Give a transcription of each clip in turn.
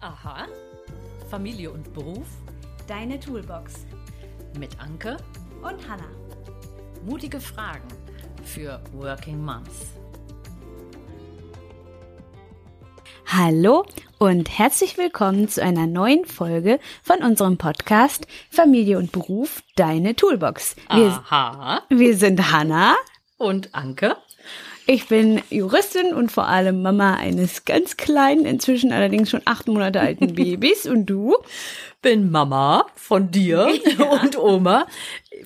Aha. Familie und Beruf Deine Toolbox mit Anke. und Hannah. Mutige Fragen für Working Moms. Hallo und herzlich willkommen zu einer neuen Folge von unserem Podcast Familie und Beruf Deine Toolbox. Wir, Aha. wir sind Hannah. Und Anke. Ich bin Juristin und vor allem Mama eines ganz kleinen, inzwischen allerdings schon acht Monate alten Babys. Und du? Bin Mama von dir und Oma.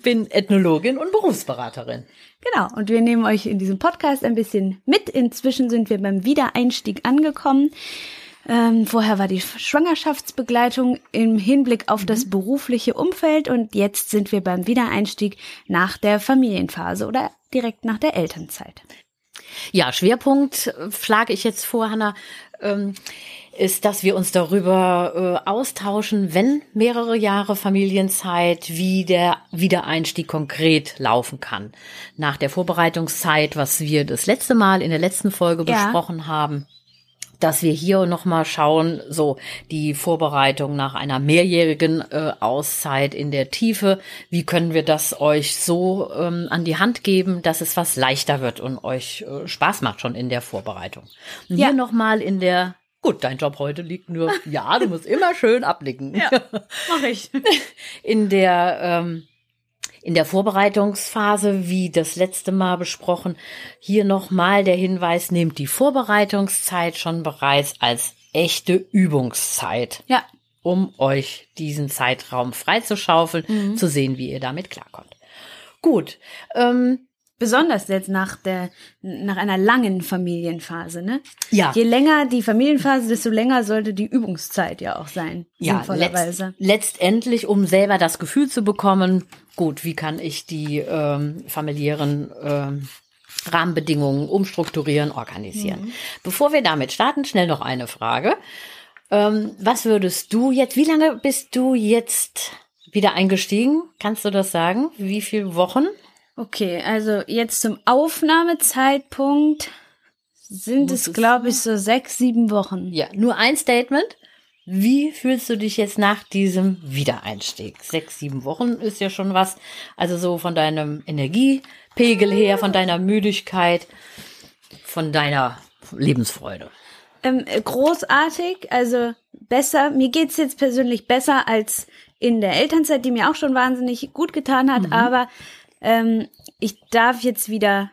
Bin Ethnologin und Berufsberaterin. Genau, und wir nehmen euch in diesem Podcast ein bisschen mit. Inzwischen sind wir beim Wiedereinstieg angekommen. Ähm, vorher war die Schwangerschaftsbegleitung im Hinblick auf das berufliche Umfeld und jetzt sind wir beim Wiedereinstieg nach der Familienphase oder direkt nach der Elternzeit. Ja, Schwerpunkt äh, schlage ich jetzt vor, Hanna, ähm, ist, dass wir uns darüber äh, austauschen, wenn mehrere Jahre Familienzeit, wie der Wiedereinstieg konkret laufen kann. Nach der Vorbereitungszeit, was wir das letzte Mal in der letzten Folge Ja. besprochen haben, dass wir hier nochmal schauen, so die Vorbereitung nach einer mehrjährigen äh, Auszeit in der Tiefe, wie können wir das euch so ähm, an die Hand geben, dass es was leichter wird und euch äh, Spaß macht schon in der Vorbereitung. Und Ja. hier nochmal in der, gut, dein Job heute liegt nur, ja, du musst immer schön abnicken. Mach ich. In der, ähm, in der Vorbereitungsphase, wie das letzte Mal besprochen, hier nochmal der Hinweis, nehmt die Vorbereitungszeit schon bereits als echte Übungszeit, Ja, um euch diesen Zeitraum freizuschaufeln, zu sehen, wie ihr damit klarkommt. Gut, ähm, besonders jetzt nach der nach einer langen Familienphase, ne? Ja. Je länger die Familienphase, desto länger sollte die Übungszeit ja auch sein. ja, sinnvollerweise. letzt, letztendlich, um selber das Gefühl zu bekommen, gut, wie kann ich die ähm, familiären ähm, Rahmenbedingungen umstrukturieren, organisieren. Bevor wir damit starten, schnell noch eine Frage. Ähm, was würdest du jetzt, wie lange bist du jetzt wieder eingestiegen? Kannst du das sagen? Wie viele Wochen? Okay, also jetzt zum Aufnahmezeitpunkt sind Muss es, glaube ich, so sechs, sieben Wochen. Ja, nur ein Statement. Wie fühlst du dich jetzt nach diesem Wiedereinstieg? Sechs, sieben Wochen ist ja schon was. Also so von deinem Energiepegel her, von deiner Müdigkeit, von deiner Lebensfreude. Ähm, äh, großartig, also besser. Mir geht's jetzt persönlich besser als in der Elternzeit, die mir auch schon wahnsinnig gut getan hat. Aber ähm, ich darf jetzt wieder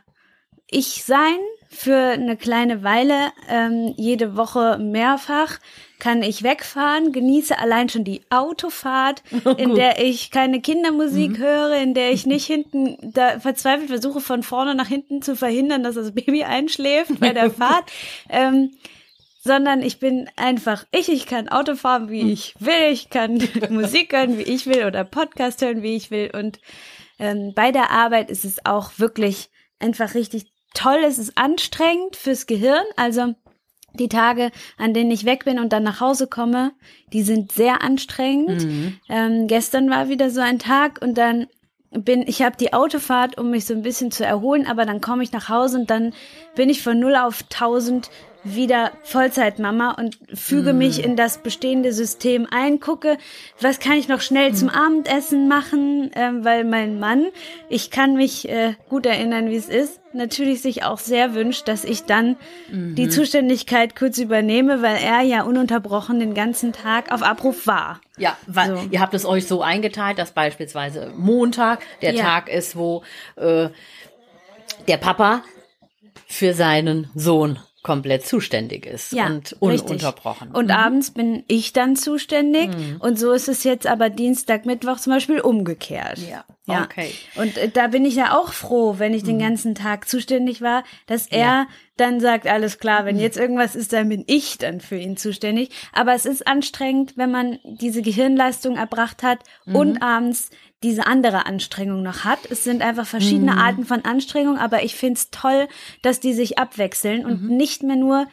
ich sein für eine kleine Weile. Ähm, jede Woche mehrfach kann ich wegfahren, genieße allein schon die Autofahrt, in der ich keine Kindermusik höre, in der ich nicht hinten da verzweifelt versuche von vorne nach hinten zu verhindern, dass das Baby einschläft bei der Fahrt. Ähm, sondern ich bin einfach ich. Ich kann Auto fahren, wie ich will. Ich kann Musik hören, wie ich will oder Podcast hören, wie ich will. Und ähm, bei der Arbeit ist es auch wirklich einfach richtig toll. Es ist anstrengend fürs Gehirn. Also die Tage, an denen ich weg bin und dann nach Hause komme, die sind sehr anstrengend. Ähm, gestern war wieder so ein Tag und dann bin ich habe die Autofahrt, um mich so ein bisschen zu erholen, aber dann komme ich nach Hause und dann bin ich von 0 auf 1000 wieder Vollzeitmama und füge mich in das bestehende System ein, gucke, was kann ich noch schnell zum Abendessen machen, ähm, weil mein Mann, ich kann mich äh, gut erinnern, wie es ist, natürlich sich auch sehr wünscht, dass ich dann die Zuständigkeit kurz übernehme, weil er ja ununterbrochen den ganzen Tag auf Abruf war. Ja, weil So. ihr habt es euch so eingeteilt, dass beispielsweise Montag der Ja. Tag ist, wo äh, der Papa für seinen Sohn komplett zuständig ist Ja, und ununterbrochen. Und abends bin ich dann zuständig. Und so ist es jetzt aber Dienstag, Mittwoch zum Beispiel umgekehrt. Ja, ja. okay. Und äh, da bin ich ja auch froh, wenn ich den ganzen Tag zuständig war, dass er dann sagt, alles klar, wenn jetzt irgendwas ist, dann bin ich dann für ihn zuständig. Aber es ist anstrengend, wenn man diese Gehirnleistung erbracht hat und abends diese andere Anstrengung noch hat. Es sind einfach verschiedene Arten von Anstrengung, aber ich find's toll, dass die sich abwechseln und nicht mehr nur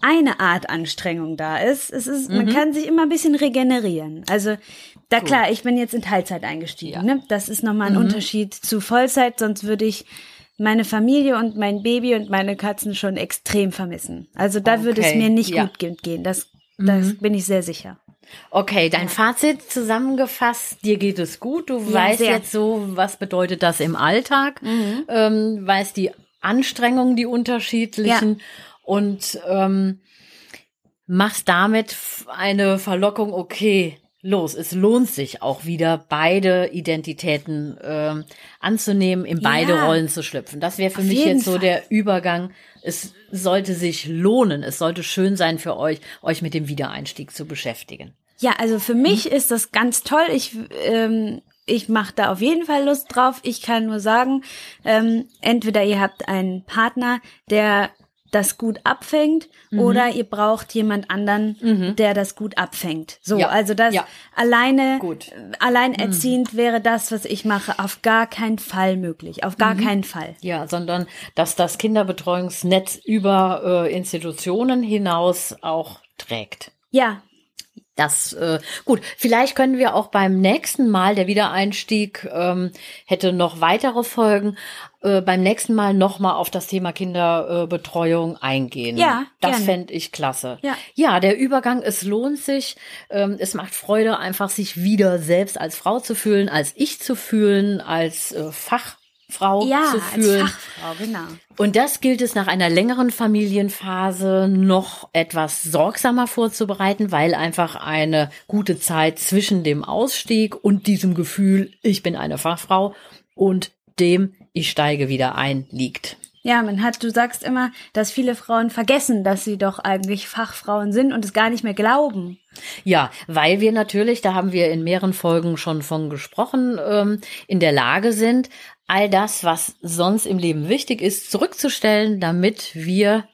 eine Art Anstrengung da ist. Es ist, man kann sich immer ein bisschen regenerieren. Also da klar, ich bin jetzt in Teilzeit eingestiegen. Ja. Ne? Das ist nochmal ein Unterschied zu Vollzeit, sonst würde ich meine Familie und mein Baby und meine Katzen schon extrem vermissen. Also da würde es Okay, mir nicht ja. gut ge- gehen. Das Das bin ich sehr sicher. Okay, dein Fazit zusammengefasst, dir geht es gut, du Ja, weißt sehr. jetzt so, was bedeutet das im Alltag, Mhm. ähm, weißt die Anstrengungen, die unterschiedlichen. Und ähm, machst damit eine Verlockung, okay, los, es lohnt sich auch wieder, beide Identitäten ähm, anzunehmen, in beide Ja. Rollen zu schlüpfen. Das wäre für mich jetzt so Fall. der Übergang. Es sollte sich lohnen, es sollte schön sein für euch, euch mit dem Wiedereinstieg zu beschäftigen. Ja, also für mich ist das ganz toll. Ich, ähm, ich mache da auf jeden Fall Lust drauf. Ich kann nur sagen, ähm, entweder ihr habt einen Partner, der das gut abfängt, Mhm. oder ihr braucht jemand anderen, der das gut abfängt. So, Ja, also das ja. alleine, Gut. äh, alleinerziehend wäre das, was ich mache, auf gar keinen Fall möglich. Auf Mhm. gar keinen Fall. Ja, sondern dass das Kinderbetreuungsnetz über äh, Institutionen hinaus auch trägt. Ja, Das äh, gut. Vielleicht können wir auch beim nächsten Mal der Wiedereinstieg ähm, hätte noch weitere Folgen. Äh, beim nächsten Mal noch mal auf das Thema Kinderbetreuung äh, eingehen. Ja, das fände ich klasse. Ja. ja, der Übergang. Es lohnt sich. Ähm, es macht Freude, einfach sich wieder selbst als Frau zu fühlen, als ich zu fühlen, als äh, Fachfrau ja, zu als fühlen. Fachfrau, genau. Und das gilt es nach einer längeren Familienphase noch etwas sorgsamer vorzubereiten, weil einfach eine gute Zeit zwischen dem Ausstieg und diesem Gefühl, ich bin eine Fachfrau und dem, ich steige wieder ein, liegt. Ja, man hat, du sagst immer, dass viele Frauen vergessen, dass sie doch eigentlich Fachfrauen sind und es gar nicht mehr glauben. Ja, weil wir natürlich, da haben wir in mehreren Folgen schon von gesprochen, ähm, in der Lage sind, all das, was sonst im Leben wichtig ist, zurückzustellen, damit wir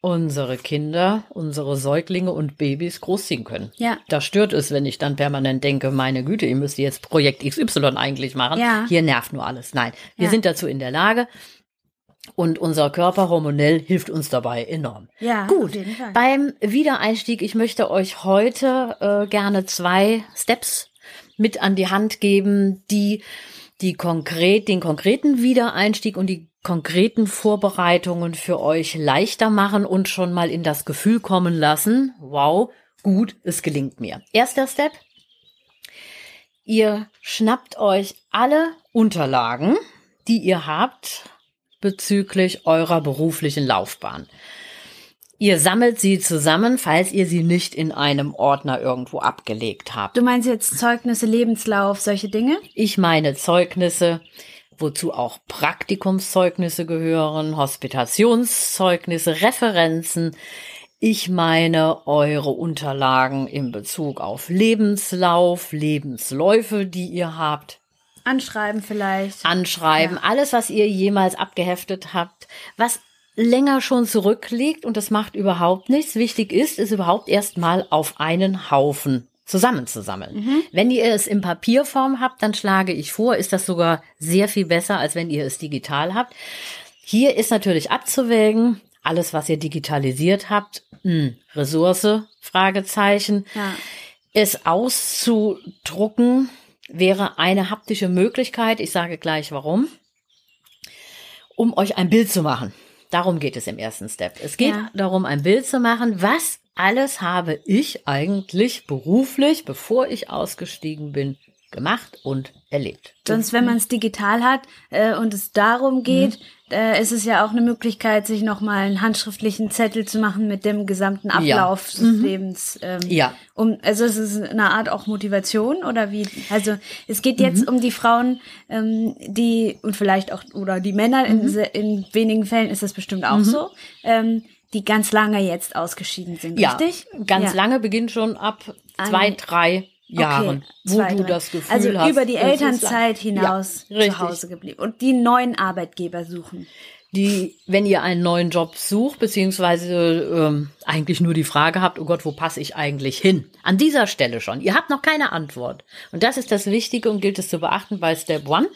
unsere Kinder, unsere Säuglinge und Babys großziehen können. Ja. Da stört es, wenn ich dann permanent denke, meine Güte, ihr müsst jetzt Projekt XY eigentlich machen. Ja. Hier nervt nur alles. Nein, wir Ja. sind dazu in der Lage. Und unser Körper hormonell hilft uns dabei enorm. Ja, Gut. Beim Wiedereinstieg, ich möchte euch heute äh, gerne zwei Steps mit an die Hand geben, die die konkret, den konkreten Wiedereinstieg und die konkreten Vorbereitungen für euch leichter machen und schon mal in das Gefühl kommen lassen, wow, gut, es gelingt mir. Erster Step. Ihr schnappt euch alle Unterlagen, die ihr habt bezüglich eurer beruflichen Laufbahn. Ihr sammelt sie zusammen, falls ihr sie nicht in einem Ordner irgendwo abgelegt habt. Du meinst jetzt Zeugnisse, Lebenslauf, solche Dinge? Ich meine Zeugnisse, wozu auch Praktikumszeugnisse gehören, Hospitationszeugnisse, Referenzen. Ich meine eure Unterlagen in Bezug auf Lebenslauf, Lebensläufe, die ihr habt, Anschreiben vielleicht. anschreiben, alles, was ihr jemals abgeheftet habt, was länger schon zurückliegt und das macht überhaupt nichts. Wichtig ist, es überhaupt erstmal auf einen Haufen zusammenzusammeln. Wenn ihr es in Papierform habt, dann schlage ich vor, ist das sogar sehr viel besser, als wenn ihr es digital habt. Hier ist natürlich abzuwägen, alles, was ihr digitalisiert habt, mh, Ressource, Fragezeichen. Ja. Es auszudrucken wäre eine haptische Möglichkeit. Ich sage gleich warum. Um euch ein Bild zu machen. Darum geht es im ersten Step. Es geht Ja. darum, ein Bild zu machen. Was alles habe ich eigentlich beruflich, bevor ich ausgestiegen bin, gemacht und erlebt? Sonst, wenn man es digital hat äh, und es darum geht, äh, ist es ja auch eine Möglichkeit, sich nochmal einen handschriftlichen Zettel zu machen mit dem gesamten Ablauf des Lebens. Ähm, Ja. Um, also es ist eine Art auch Motivation oder wie? Also es geht jetzt um die Frauen, ähm, die und vielleicht auch oder die Männer. In, se- in wenigen Fällen ist das bestimmt auch so, ähm, die ganz lange jetzt ausgeschieden sind. Ja, Richtig? ganz Ja. lange beginnt schon ab zwei, drei Jahren, wo zwei, du drei. das Gefühl also hast. über die. Elternzeit hinaus Ja, zu Hause geblieben und die neuen Arbeitgeber suchen. die, wenn ihr einen neuen Job sucht, beziehungsweise ähm, eigentlich nur die Frage habt, oh Gott, wo passe ich eigentlich hin? An dieser Stelle schon. Ihr habt noch keine Antwort. Und das ist das Wichtige und gilt es zu beachten bei Step One.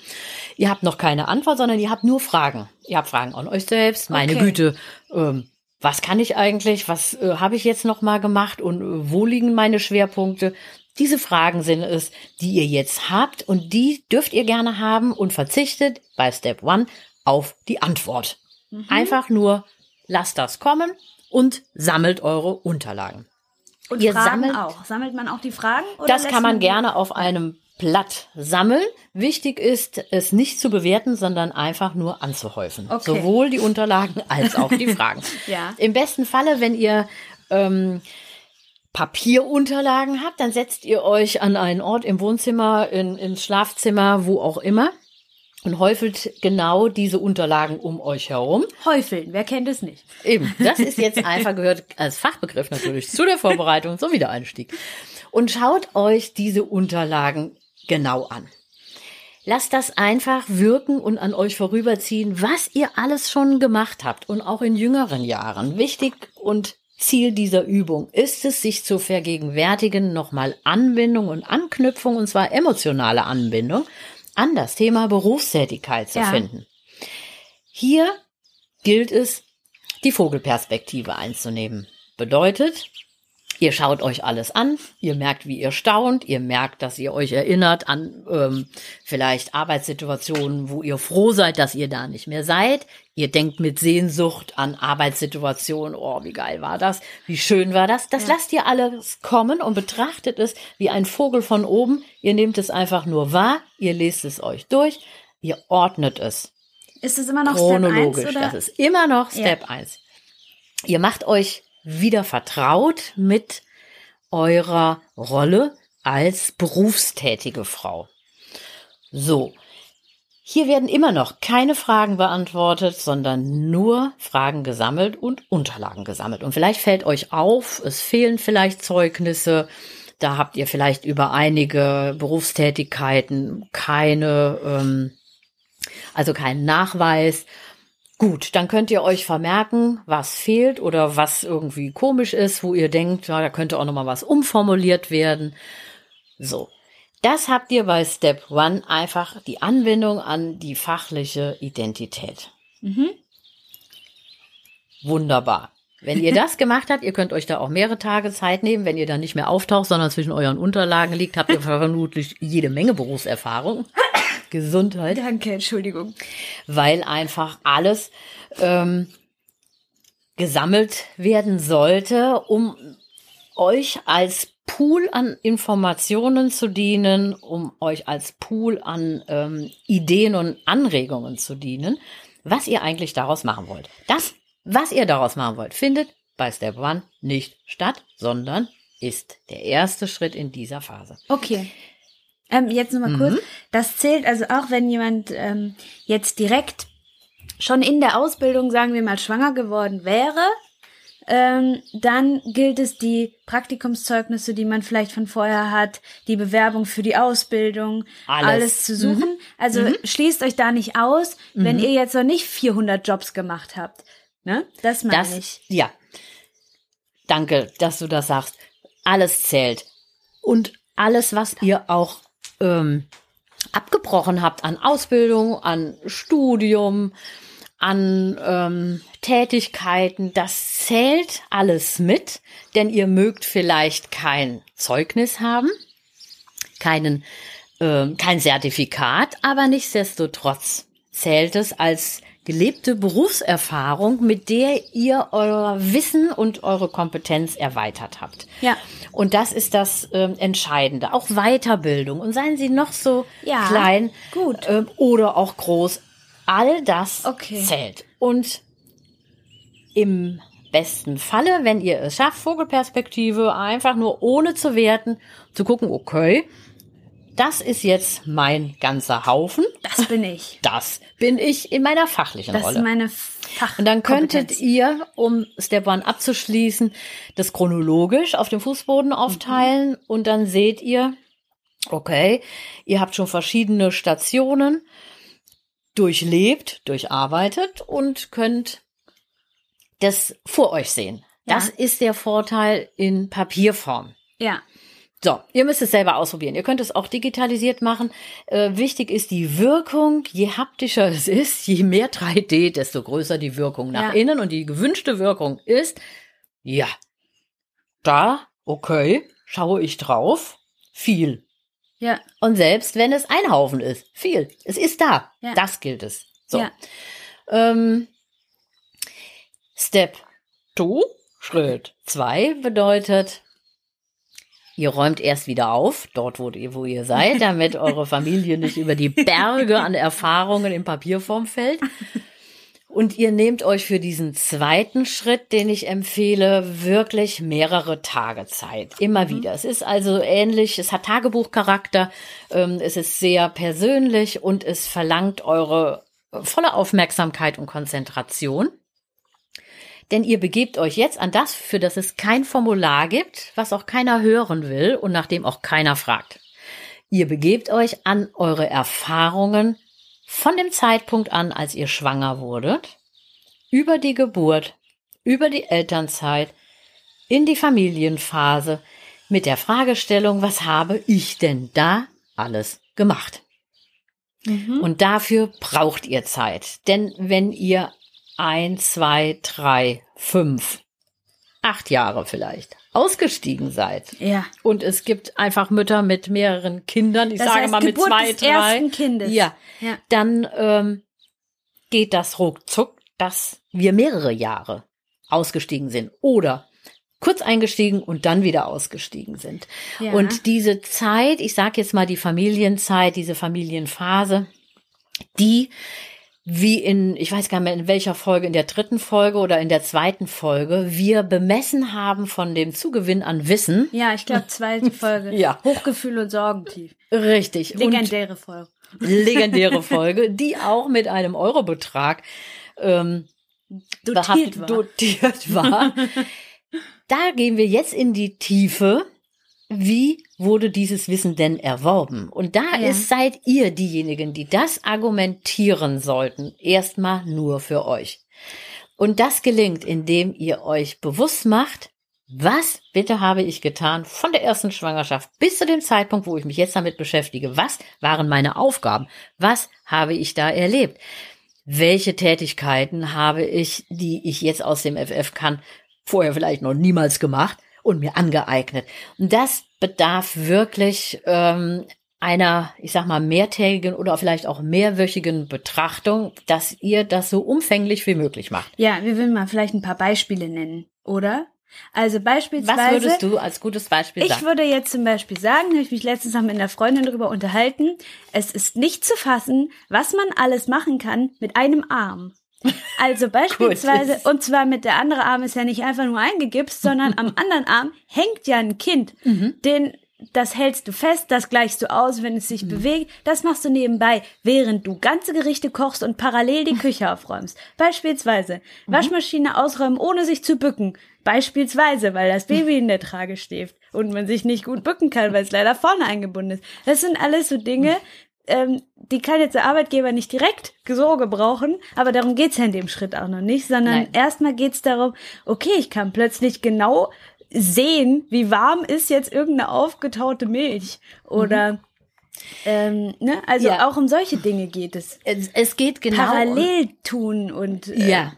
Ihr habt noch keine Antwort, sondern ihr habt nur Fragen. Ihr habt Fragen an euch selbst. Meine Okay. Güte, ähm, was kann ich eigentlich? Was äh, habe ich jetzt noch mal gemacht? Und äh, wo liegen meine Schwerpunkte? Diese Fragen sind es, die ihr jetzt habt und die dürft ihr gerne haben und verzichtet bei Step One auf die Antwort. Einfach nur lasst das kommen und sammelt eure Unterlagen. Und Ihr Fragen sammelt- auch. Sammelt man auch die Fragen? Das kann man gerne auf einem Blatt sammeln. Wichtig ist, es nicht zu bewerten, sondern einfach nur anzuhäufen. Okay. Sowohl die Unterlagen als auch die Fragen. Ja. Im besten Falle, wenn ihr ähm, Papierunterlagen habt, dann setzt ihr euch an einen Ort im Wohnzimmer, in, ins Schlafzimmer, wo auch immer und häufelt genau diese Unterlagen um euch herum. Häufeln, wer kennt es nicht? Eben, das ist jetzt einfach gehört als Fachbegriff natürlich zu der Vorbereitung zum Wiedereinstieg. Und schaut euch diese Unterlagen genau an. Lasst das einfach wirken und an euch vorüberziehen, was ihr alles schon gemacht habt und auch in jüngeren Jahren. Wichtig und Ziel dieser Übung ist es, sich zu vergegenwärtigen, nochmal Anbindung und Anknüpfung, und zwar emotionale Anbindung, an das Thema Berufstätigkeit zu Ja. finden. Hier gilt es, die Vogelperspektive einzunehmen. Bedeutet, ihr schaut euch alles an, ihr merkt, wie ihr staunt, ihr merkt, dass ihr euch erinnert an ähm, vielleicht Arbeitssituationen, wo ihr froh seid, dass ihr da nicht mehr seid. Ihr denkt mit Sehnsucht an Arbeitssituationen, oh, wie geil war das, wie schön war das. Das lasst ihr alles kommen und betrachtet es wie ein Vogel von oben. Ihr nehmt es einfach nur wahr, ihr lest es euch durch, ihr ordnet es Ist es immer noch Step 1 chronologisch. oder? Das ist immer noch Ja. Step 1. Ihr macht euch wieder vertraut mit eurer Rolle als berufstätige Frau. So. Hier werden immer noch keine Fragen beantwortet, sondern nur Fragen gesammelt und Unterlagen gesammelt. Und vielleicht fällt euch auf, es fehlen vielleicht Zeugnisse. Da habt ihr vielleicht über einige Berufstätigkeiten keine, ähm, also keinen Nachweis. Gut, dann könnt ihr euch vermerken, was fehlt oder was irgendwie komisch ist, wo ihr denkt, ja, da könnte auch noch mal was umformuliert werden. So. Das habt ihr bei Step One einfach die Anbindung an die fachliche Identität. Wunderbar. Wenn ihr das gemacht habt, ihr könnt euch da auch mehrere Tage Zeit nehmen. Wenn ihr da nicht mehr auftaucht, sondern zwischen euren Unterlagen liegt, habt ihr vermutlich jede Menge Berufserfahrung. Gesundheit Danke, Entschuldigung. weil einfach alles ähm, gesammelt werden sollte, um euch als Pool an Informationen zu dienen, um euch als Pool an ähm, Ideen und Anregungen zu dienen, was ihr eigentlich daraus machen wollt. Das, was ihr daraus machen wollt, findet bei Step One nicht statt, sondern ist der erste Schritt in dieser Phase. Okay. Ähm, jetzt nochmal Mhm. kurz. Das zählt also auch, wenn jemand ähm, jetzt direkt schon in der Ausbildung, sagen wir mal, schwanger geworden wäre, ähm, dann gilt es, die Praktikumszeugnisse, die man vielleicht von vorher hat, die Bewerbung für die Ausbildung, Alles. alles, zu suchen. Also schließt euch da nicht aus, wenn ihr jetzt noch nicht 400 Jobs gemacht habt. Ne? Das meine Das, ich. ja. Danke, dass du das sagst. Alles zählt. Und alles, was ihr auch ähm, abgebrochen habt an Ausbildung, an Studium, an ähm, Tätigkeiten, das zählt alles mit, denn ihr mögt vielleicht kein Zeugnis haben, keinen, ähm, kein Zertifikat, aber nichtsdestotrotz zählt es als gelebte Berufserfahrung, mit der ihr euer Wissen und eure Kompetenz erweitert habt. Ja. Und das ist das ähm, Entscheidende. Auch Weiterbildung. Und seien sie noch so Ja, klein gut. Ähm, oder auch groß. All das Okay. zählt. Und im besten Falle, wenn ihr es schafft, Vogelperspektive, einfach nur ohne zu werten, zu gucken, okay, das ist jetzt mein ganzer Haufen. Das bin ich. Das bin ich in meiner fachlichen Das Rolle. ist meine Fach. Und dann könntet Kompetenz. ihr, um Step One abzuschließen, das chronologisch auf dem Fußboden aufteilen und dann seht ihr, okay, ihr habt schon verschiedene Stationen durchlebt, durcharbeitet und könnt das vor euch sehen. Ja. Das ist der Vorteil in Papierform. Ja. So, ihr müsst es selber ausprobieren. Ihr könnt es auch digitalisiert machen. Äh, wichtig ist die Wirkung. Je haptischer es ist, je mehr 3D, desto größer die Wirkung nach Ja. innen. Und die gewünschte Wirkung ist, ja, da, okay, schaue ich drauf, viel. Ja. Und selbst wenn es ein Haufen ist, viel. Es ist da. Ja. Das gilt es. So. Ja. Ähm, Step 2, Schritt 2 bedeutet, Ihr räumt erst wieder auf, dort wo ihr, wo ihr seid, damit eure Familie nicht über die Berge an Erfahrungen in Papierform fällt. Und ihr nehmt euch für diesen zweiten Schritt, den ich empfehle, wirklich mehrere Tage Zeit. Immer mhm. wieder. Es ist also ähnlich, es hat Tagebuchcharakter, ähm, es ist sehr persönlich und es verlangt eure volle Aufmerksamkeit und Konzentration. Denn ihr begebt euch jetzt an das, für das es kein Formular gibt, was auch keiner hören will und nach dem auch keiner fragt. Ihr begebt euch an eure Erfahrungen von dem Zeitpunkt an, als ihr schwanger wurdet, über die Geburt, über die Elternzeit, in die Familienphase, mit der Fragestellung, was habe ich denn da alles gemacht? Mhm. Und dafür braucht ihr Zeit. Denn wenn ihr ein, zwei, drei, fünf, acht Jahre vielleicht ausgestiegen seid. Ja. Und es gibt einfach Mütter mit mehreren Kindern, ich das sage heißt, mal mit Geburt zwei, des drei. Ersten Kindes. Ja. Ja. Dann ähm, geht das ruckzuck, dass wir mehrere Jahre ausgestiegen sind oder kurz eingestiegen und dann wieder ausgestiegen sind. Ja. Und diese Zeit, ich sage jetzt mal die Familienzeit, diese Familienphase, die wie in, ich weiß gar nicht mehr in welcher Folge, in der dritten Folge oder in der zweiten Folge, wir bemessen haben von dem Zugewinn an Wissen. Ja, ich glaube, zweite Folge. Ja. Hochgefühl und Sorgentief. Richtig. Legendäre Folge. Und legendäre Folge, die auch mit einem Eurobetrag ähm, Dotiert war. dotiert war. da gehen wir jetzt in die Tiefe. Wie wurde dieses Wissen denn erworben? Und da Ja. ist, seid ihr diejenigen, die das argumentieren sollten. Erstmal nur für euch. Und das gelingt, indem ihr euch bewusst macht, was bitte habe ich getan von der ersten Schwangerschaft bis zu dem Zeitpunkt, wo ich mich jetzt damit beschäftige? Was waren meine Aufgaben? Was habe ich da erlebt? Welche Tätigkeiten habe ich, die ich jetzt aus dem FF kann, vorher vielleicht noch niemals gemacht und mir angeeignet? Und das bedarf wirklich ähm, einer, ich sag mal, mehrtägigen oder vielleicht auch mehrwöchigen Betrachtung, dass ihr das so umfänglich wie möglich macht. Ja, wir würden mal vielleicht ein paar Beispiele nennen, oder? Also beispielsweise. Was würdest du als gutes Beispiel Ich sagen? würde jetzt zum Beispiel sagen, habe ich mich letztens noch mit einer Freundin darüber unterhalten, es ist nicht zu fassen, was man alles machen kann mit einem Arm. Also beispielsweise, und zwar mit der andere Arm ist ja nicht einfach nur eingegipst, sondern am anderen Arm hängt ja ein Kind, den das hältst du fest, das gleichst du aus, wenn es sich bewegt. Das machst du nebenbei, während du ganze Gerichte kochst und parallel die Küche aufräumst. Beispielsweise Waschmaschine ausräumen, ohne sich zu bücken. Beispielsweise, weil das Baby in der Trage steht und man sich nicht gut bücken kann, weil es leider vorne eingebunden ist. Das sind alles so Dinge, ähm, die kann jetzt der Arbeitgeber nicht direkt so gebrauchen, aber darum geht's ja in dem Schritt auch noch nicht, sondern erstmal geht's darum, okay, ich kann plötzlich genau sehen, wie warm ist jetzt irgendeine aufgetaute Milch oder ähm, ne? Also Ja. auch um solche Dinge geht es. es, es geht genau Parallel tun und äh, Ja.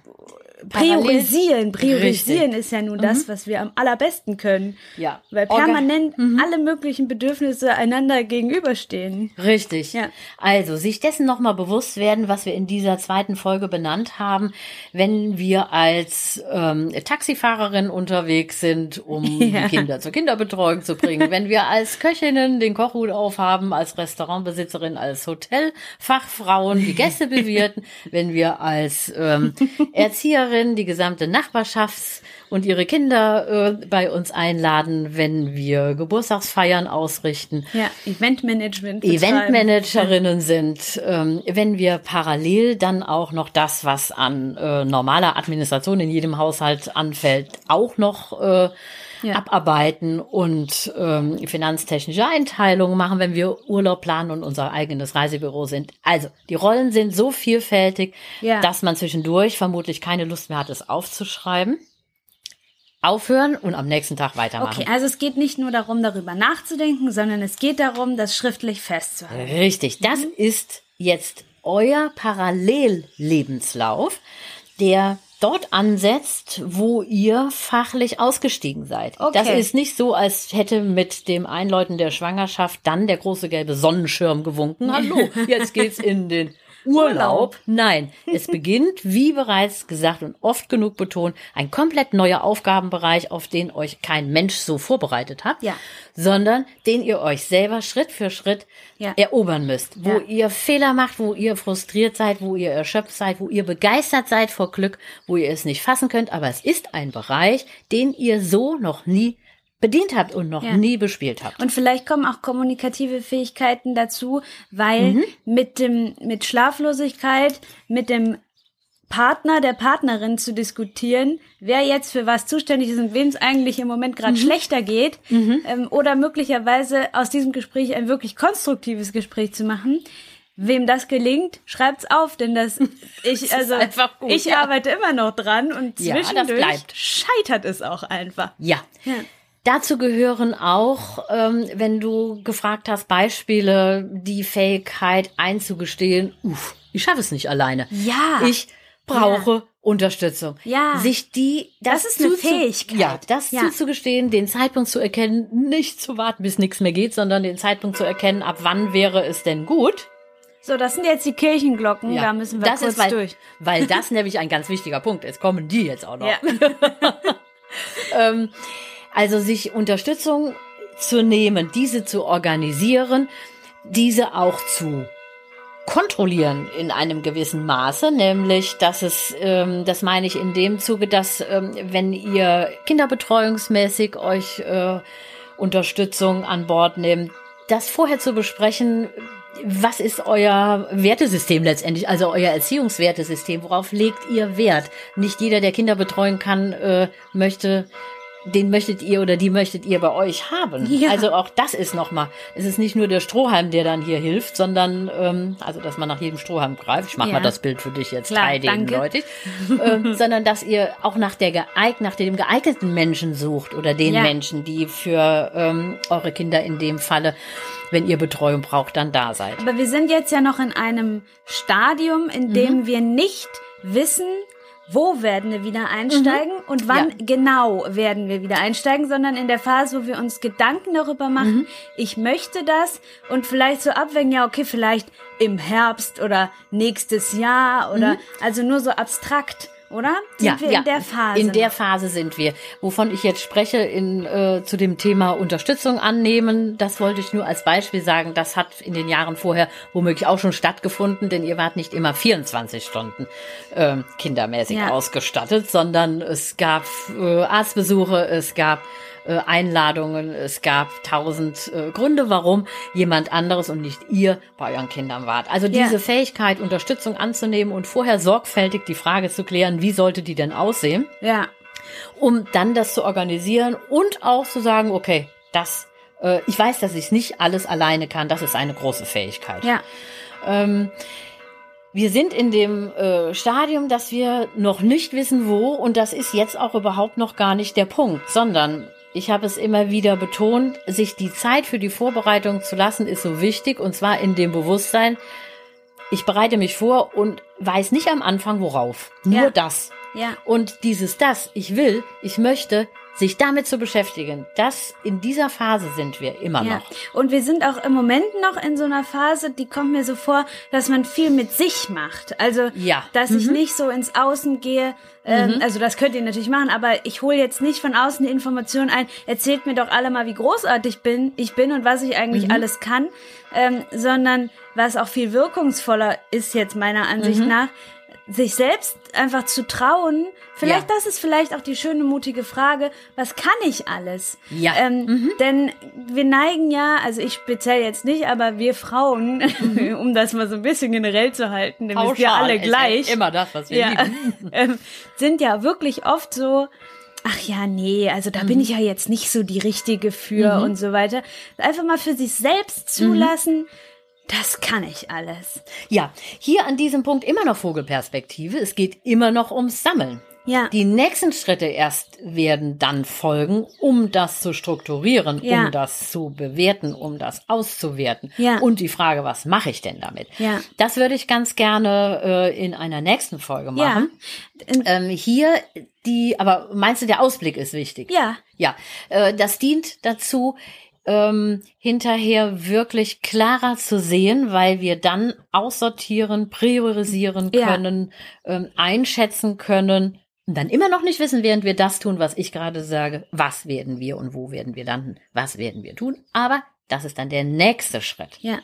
Priorisieren. Priorisieren Richtig. ist ja nun das, was wir am allerbesten können. Ja. Weil permanent alle möglichen Bedürfnisse einander gegenüberstehen. Richtig. Ja. Also sich dessen nochmal bewusst werden, was wir in dieser zweiten Folge benannt haben, wenn wir als ähm, Taxifahrerin unterwegs sind, um Ja. die Kinder zur Kinderbetreuung zu bringen, wenn wir als Köchinnen den Kochhut aufhaben, als Restaurantbesitzerin, als Hotelfachfrauen die Gäste bewirten, wenn wir als ähm, Erzieherin die gesamte Nachbarschafts- und ihre Kinder äh, bei uns einladen, wenn wir Geburtstagsfeiern ausrichten, Ja, Eventmanagement. Eventmanagerinnen sind, ähm, wenn wir parallel dann auch noch das, was an äh, normaler Administration in jedem Haushalt anfällt, auch noch äh, Ja. abarbeiten und ähm, finanztechnische Einteilungen machen, wenn wir Urlaub planen und unser eigenes Reisebüro sind. Also die Rollen sind so vielfältig, Ja. dass man zwischendurch vermutlich keine Lust mehr hat, es aufzuschreiben. Aufhören und am nächsten Tag weitermachen. Okay, also es geht nicht nur darum, darüber nachzudenken, sondern es geht darum, das schriftlich festzuhalten. Richtig, das Mhm. ist jetzt euer Parallellebenslauf, der dort ansetzt, wo ihr fachlich ausgestiegen seid. Okay. Das ist nicht so, als hätte mit dem Einläuten der Schwangerschaft dann der große gelbe Sonnenschirm gewunken. Hallo, jetzt geht's in den Urlaub. Nein, es beginnt, wie bereits gesagt und oft genug betont, ein komplett neuer Aufgabenbereich, auf den euch kein Mensch so vorbereitet hat, Ja. sondern den ihr euch selber Schritt für Schritt Ja. erobern müsst, wo Ja. ihr Fehler macht, wo ihr frustriert seid, wo ihr erschöpft seid, wo ihr begeistert seid vor Glück, wo ihr es nicht fassen könnt, aber es ist ein Bereich, den ihr so noch nie bedient habt und noch Ja. nie bespielt habt. Und vielleicht kommen auch kommunikative Fähigkeiten dazu, weil Mhm. mit dem, mit Schlaflosigkeit, mit dem Partner, der Partnerin zu diskutieren, wer jetzt für was zuständig ist und wem es eigentlich im Moment Mhm. gerade schlechter geht, ähm, oder möglicherweise aus diesem Gespräch ein wirklich konstruktives Gespräch zu machen. Wem das gelingt, schreibt's auf, denn das ich also gut, ich ja. arbeite immer noch dran und Ja, zwischendurch bleibt. scheitert es auch einfach. Ja. Ja. Dazu gehören auch, ähm, wenn du gefragt hast, Beispiele, die Fähigkeit einzugestehen, uff, ich schaffe es nicht alleine. Ja. Ich brauche Unterstützung. Ja. Sich die, Das ist eine Fähigkeit. Ja, das Ja. zuzugestehen, den Zeitpunkt zu erkennen, nicht zu warten, bis nichts mehr geht, sondern den Zeitpunkt zu erkennen, ab wann wäre es denn gut. So, das sind jetzt die Kirchenglocken, Ja, da müssen wir das kurz ist, weil, durch. Weil das nämlich ein ganz wichtiger Punkt ist. Kommen die jetzt auch noch. Ja. Ähm, also sich Unterstützung zu nehmen, diese zu organisieren, diese auch zu kontrollieren in einem gewissen Maße, nämlich, dass es, ähm, das meine ich in dem Zuge, dass ähm, wenn ihr kinderbetreuungsmäßig euch äh, Unterstützung an Bord nehmt, das vorher zu besprechen, was ist euer Wertesystem letztendlich, also euer Erziehungswertesystem, worauf legt ihr Wert? Nicht jeder, der Kinder betreuen kann, äh, möchte den möchtet ihr oder die möchtet ihr bei euch haben. Ja. Also auch das ist nochmal, es ist nicht nur der Strohhalm, der dann hier hilft, sondern ähm, also dass man nach jedem Strohhalm greift. Ich mach Ja. mal das Bild für dich jetzt Klar, 3D danke. deutlich, ähm, sondern dass ihr auch nach der geeignet, nach dem geeigneten Menschen sucht oder den Ja. Menschen, die für ähm, eure Kinder in dem Falle, wenn ihr Betreuung braucht, dann da seid. Aber wir sind jetzt ja noch in einem Stadium, in dem Mhm. wir nicht wissen, wo werden wir wieder einsteigen und wann Mhm. Ja. genau werden wir wieder einsteigen, sondern in der Phase, wo wir uns Gedanken darüber machen, Mhm. ich möchte das und vielleicht so abwägen, ja, okay, vielleicht im Herbst oder nächstes Jahr oder also nur so abstrakt, oder? Sind wir in der Phase? In der? Phase sind wir. Wovon ich jetzt spreche in, äh, zu dem Thema Unterstützung annehmen, das wollte ich nur als Beispiel sagen. Das hat in den Jahren vorher womöglich auch schon stattgefunden, denn ihr wart nicht immer 24 Stunden ähm, kindermäßig Ja. ausgestattet, sondern es gab äh, Arztbesuche, es gab äh, Einladungen, es gab tausend äh, Gründe, warum jemand anderes und nicht ihr bei euren Kindern wart. Also Ja. diese Fähigkeit, Unterstützung anzunehmen und vorher sorgfältig die Frage zu klären, wie sollte die denn aussehen, Ja. um dann das zu organisieren und auch zu sagen, okay, das, äh, ich weiß, dass ich nicht alles alleine kann, das ist eine große Fähigkeit. Ja. Ähm, wir sind in dem äh, Stadium, dass wir noch nicht wissen, wo, und das ist jetzt auch überhaupt noch gar nicht der Punkt, sondern ich habe es immer wieder betont, sich die Zeit für die Vorbereitung zu lassen, ist so wichtig, und zwar in dem Bewusstsein, ich bereite mich vor und weiß nicht am Anfang worauf. Nur Ja. das. Ja. Und dieses das, ich will, ich möchte, sich damit zu beschäftigen, das in dieser Phase sind wir immer Ja. noch. Und wir sind auch im Moment noch in so einer Phase, die kommt mir so vor, dass man viel mit sich macht. Also, Ja. dass ich nicht so ins Außen gehe. Ähm, Also, das könnt ihr natürlich machen, aber ich hole jetzt nicht von außen die Informationen ein. Erzählt mir doch alle mal, wie großartig bin, ich bin und was ich eigentlich alles kann, ähm, sondern was auch viel wirkungsvoller ist jetzt meiner Ansicht nach, sich selbst einfach zu trauen. Vielleicht, Ja. das ist vielleicht auch die schöne, mutige Frage, was kann ich alles? Ja. Ähm, Denn wir neigen ja, also ich speziell jetzt nicht, aber wir Frauen, um das mal so ein bisschen generell zu halten, denn wir sind ja alle ist ja gleich, Immer das, was wir ja, ähm, sind ja wirklich oft so, ach ja, nee, also da Mhm. bin ich ja jetzt nicht so die Richtige für und so weiter. Einfach mal für sich selbst Mhm. zulassen, das kann ich alles. Ja, hier an diesem Punkt immer noch Vogelperspektive. Es geht immer noch ums Sammeln. Ja. Die nächsten Schritte erst werden dann folgen, um das zu strukturieren, Ja. um das zu bewerten, um das auszuwerten. Ja. Und die Frage, was mache ich denn damit? Ja. Das würde ich ganz gerne äh, in einer nächsten Folge machen. In- Ähm, hier die, aber meinst du, der Ausblick ist wichtig? Ja. Ja, äh, das dient dazu, ähm, hinterher wirklich klarer zu sehen, weil wir dann aussortieren, priorisieren Ja. können, ähm, einschätzen können und dann immer noch nicht wissen, während wir das tun, was ich gerade sage, was werden wir und wo werden wir landen, was werden wir tun. Aber das ist dann der nächste Schritt. Ja.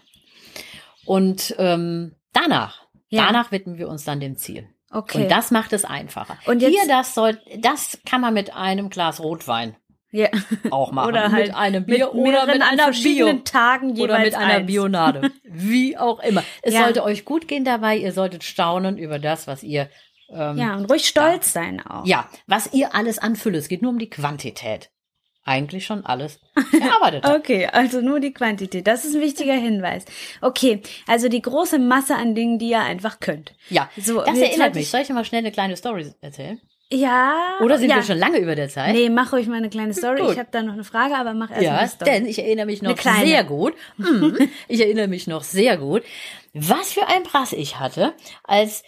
Und ähm, danach, Ja. danach widmen wir uns dann dem Ziel. Okay. Und das macht es einfacher. Und jetzt- Hier, das soll, das kann man mit einem Glas Rotwein ja. auch machen. Oder halt mit einem Bier mit oder mit einer Bio. verschiedenen Tagen jeweils Oder mit einer eins. Bionade. Wie auch immer. Es Ja. sollte euch gut gehen dabei. Ihr solltet staunen über das, was ihr, ähm, ja. Ja, und ruhig stolz sein auch. was ihr alles anfüllt. Es geht nur um die Quantität. Eigentlich schon alles gearbeitet habt. Okay, also nur die Quantität. Das ist ein wichtiger Hinweis. Okay, also die große Masse an Dingen, die ihr einfach könnt. Ja, So, das erinnert mich. ich- Soll ich mal schnell eine kleine Story erzählen? Ja. Oder sind ja. wir schon lange über der Zeit? Nee, mach ruhig mal eine kleine Story. Gut. Ich habe da noch eine Frage, aber mach erst mal Ja, eine Story. denn ich erinnere mich noch sehr gut. Mhm. Ich erinnere mich noch sehr gut, was für ein Brass ich hatte, als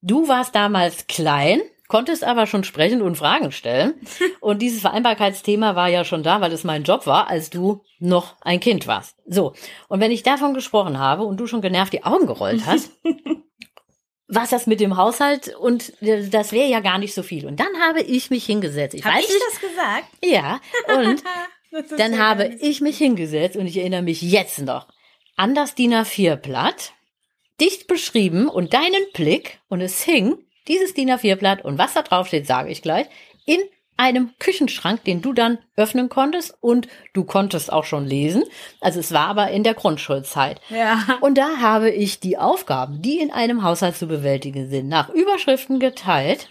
du warst damals klein, konntest aber schon sprechen und Fragen stellen. Und dieses Vereinbarkeitsthema war ja schon da, weil es mein Job war, als du noch ein Kind warst. So. Und wenn ich davon gesprochen habe und du schon genervt die Augen gerollt hast, was das mit dem Haushalt und äh, das wäre ja gar nicht so viel. Und dann habe ich mich hingesetzt. Ich Hab weiß ich nicht. das gesagt? Ja. Und dann habe ich mich hingesetzt und ich erinnere mich jetzt noch an das DIN A4-Blatt, dicht beschrieben und deinen Blick und es hing, dieses DIN A4-Blatt und was da drauf steht, sage ich gleich, in einem Küchenschrank, den du dann öffnen konntest und du konntest auch schon lesen. Also es war aber in der Grundschulzeit. Ja. Und da habe ich die Aufgaben, die in einem Haushalt zu bewältigen sind, nach Überschriften geteilt,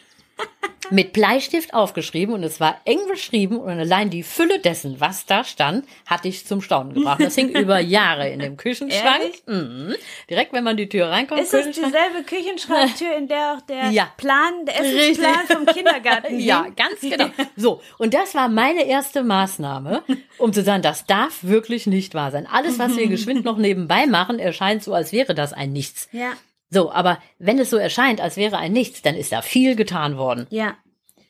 mit Bleistift aufgeschrieben und es war eng beschrieben und allein die Fülle dessen, was da stand, hatte ich zum Staunen gebracht. Das hing über Jahre in dem Küchenschrank. Mhm. Direkt, wenn man die Tür reinkommt, Ist es dieselbe Küchenschranktür, in der auch der Ja. Plan, der Essensplan Richtig. vom Kindergarten Ja, hing? ganz genau. So, und das war meine erste Maßnahme, um zu sagen, das darf wirklich nicht wahr sein. Alles, was wir geschwind noch nebenbei machen, erscheint so, als wäre das ein Nichts. Ja, So, aber wenn es so erscheint, als wäre ein Nichts, dann ist da viel getan worden. ja.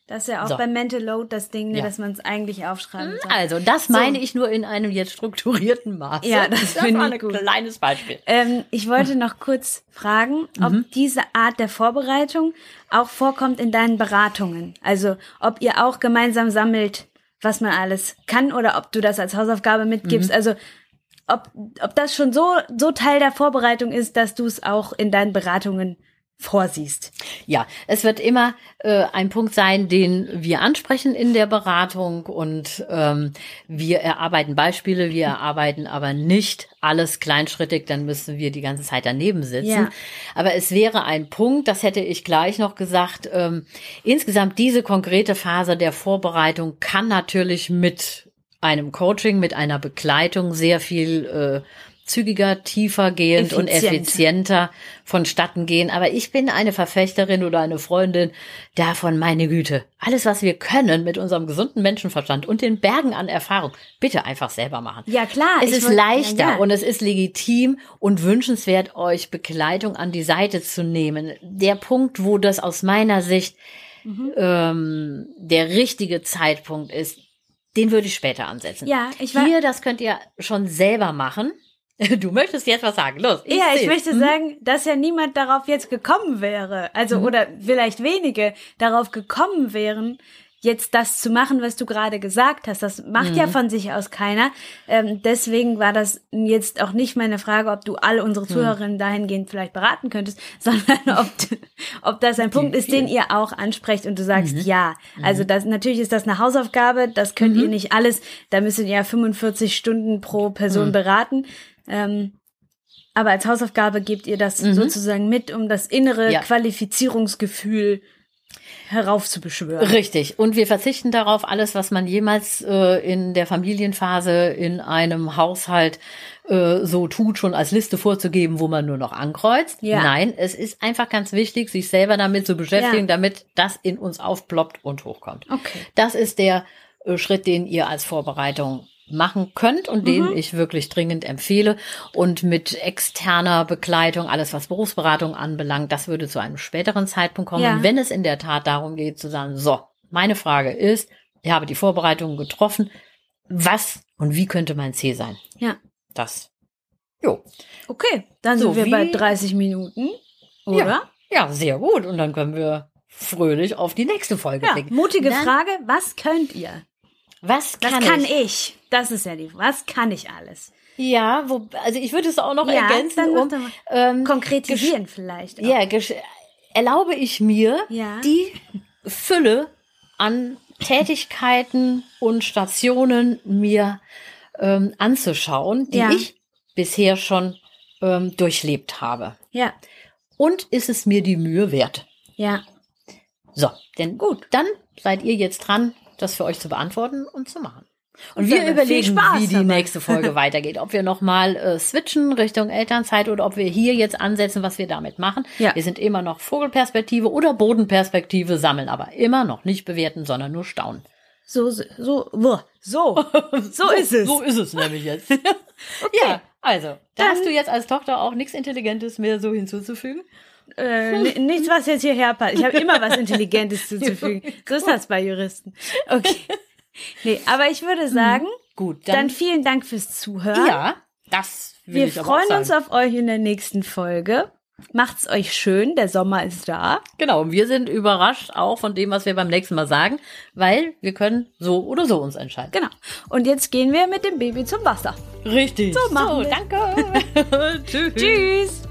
Das ist ja auch So. beim Mental Load das Ding, ne, Ja. dass man es eigentlich aufschreiben soll. Also, das meine ich nur in einem jetzt strukturierten Maße. Ja, das war finde ich ein gut. kleines Beispiel. Ähm, ich wollte noch kurz fragen, ob Mhm. diese Art der Vorbereitung auch vorkommt in deinen Beratungen. Also ob ihr auch gemeinsam sammelt, was man alles kann oder ob du das als Hausaufgabe Mhm. mitgibst. Also ob, ob das schon so, so Teil der Vorbereitung ist, dass du es auch in deinen Beratungen vorsiehst. Ja, es wird immer äh, ein Punkt sein, den wir ansprechen in der Beratung und ähm, wir erarbeiten Beispiele, wir erarbeiten aber nicht alles kleinschrittig, dann müssen wir die ganze Zeit daneben sitzen. Ja. Aber es wäre ein Punkt, das hätte ich gleich noch gesagt, ähm, insgesamt diese konkrete Phase der Vorbereitung kann natürlich mit einem Coaching, mit einer Begleitung sehr viel äh, zügiger, tiefer gehend und Effizient. effizienter vonstatten gehen. Aber ich bin eine Verfechterin oder eine Freundin davon, meine Güte. Alles, was wir können mit unserem gesunden Menschenverstand und den Bergen an Erfahrung, bitte einfach selber machen. Ja, klar. Es ist leichter ja, ja. und es ist legitim und wünschenswert, euch Begleitung an die Seite zu nehmen. Der Punkt, wo das aus meiner Sicht Mhm. ähm, der richtige Zeitpunkt ist, den würde ich später ansetzen. Ja, ich war, Hier, das könnt ihr schon selber machen. Du möchtest jetzt was sagen. Los. ja, ich seh's. möchte Mhm. sagen, dass ja niemand darauf jetzt gekommen wäre. Also, oder vielleicht wenige darauf gekommen wären, jetzt das zu machen, was du gerade gesagt hast. Das macht Mhm. ja von sich aus keiner. Ähm, deswegen war das jetzt auch nicht meine Frage, ob du alle unsere Mhm. Zuhörerinnen dahingehend vielleicht beraten könntest, sondern ob, ob das ein Punkt ist, den ihr auch ansprecht und du sagst, Mhm. ja. Also das, natürlich ist das eine Hausaufgabe, das könnt Mhm. ihr nicht alles, da müsstet ihr ja 45 Stunden pro Mhm. Person beraten. Ähm, aber als Hausaufgabe gebt ihr das sozusagen mit, um das innere Mhm. Ja. Qualifizierungsgefühl heraufzubeschwören. Richtig. Und wir verzichten darauf, alles, was man jemals äh, in der Familienphase in einem Haushalt äh, so tut, schon als Liste vorzugeben, wo man nur noch ankreuzt. Ja. Nein, es ist einfach ganz wichtig, sich selber damit zu beschäftigen, Ja. damit das in uns aufploppt und hochkommt. Okay. Das ist der äh, Schritt, den ihr als Vorbereitung machen könnt und Mhm. den ich wirklich dringend empfehle. Und mit externer Begleitung, alles was Berufsberatung anbelangt, das würde zu einem späteren Zeitpunkt kommen, Ja. wenn es in der Tat darum geht zu sagen, so, meine Frage ist, ich habe die Vorbereitungen getroffen, was und wie könnte mein Ziel sein? Ja. Das. Jo. Okay, dann So, sind wir wie- bei 30 Minuten, oder? Ja, ja, sehr gut. Und dann können wir fröhlich auf die nächste Folge Ja, blicken. mutige Dann, Frage, was könnt ihr? Was kann, kann ich? ich? Das ist ja die, was kann ich alles? Ja, wo, also ich würde es auch noch Ja, ergänzen, mach um ähm, Konkretisieren vielleicht. Auch. ja, erlaube ich mir, Ja. die Fülle an Tätigkeiten und Stationen mir ähm, anzuschauen, die Ja. ich bisher schon ähm, durchlebt habe. Ja, Und ist es mir die Mühe wert? ja. So, denn Gut. dann seid ihr jetzt dran, das für euch zu beantworten und zu machen. Und, Und wir überlegen, wie die dabei. nächste Folge weitergeht. Ob wir nochmal äh, switchen Richtung Elternzeit oder ob wir hier jetzt ansetzen, was wir damit machen. Ja. Wir sind immer noch Vogelperspektive oder Bodenperspektive sammeln, aber immer noch nicht bewerten, sondern nur staunen. So, so, so, so, so ist es. So ist es nämlich jetzt. Ja, also, da hast du jetzt als Tochter auch nichts Intelligentes mehr so hinzuzufügen. Äh, ni- nichts, was jetzt hierher passt. Ich habe immer was Intelligentes zuzufügen. So ist das bei Juristen. Okay. Nee, aber ich würde sagen, Gut, dann, dann, vielen Dank fürs Zuhören. ja, das will Wir ich aber auch freuen sagen. uns auf euch in der nächsten Folge. Macht's euch schön, der Sommer ist da. Genau, und wir sind überrascht auch von dem, was wir beim nächsten Mal sagen, weil wir können so oder so uns entscheiden. Genau. Und jetzt gehen wir mit dem Baby zum Wasser. Richtig. So machen so wir. danke. Tschüss. Tschüss.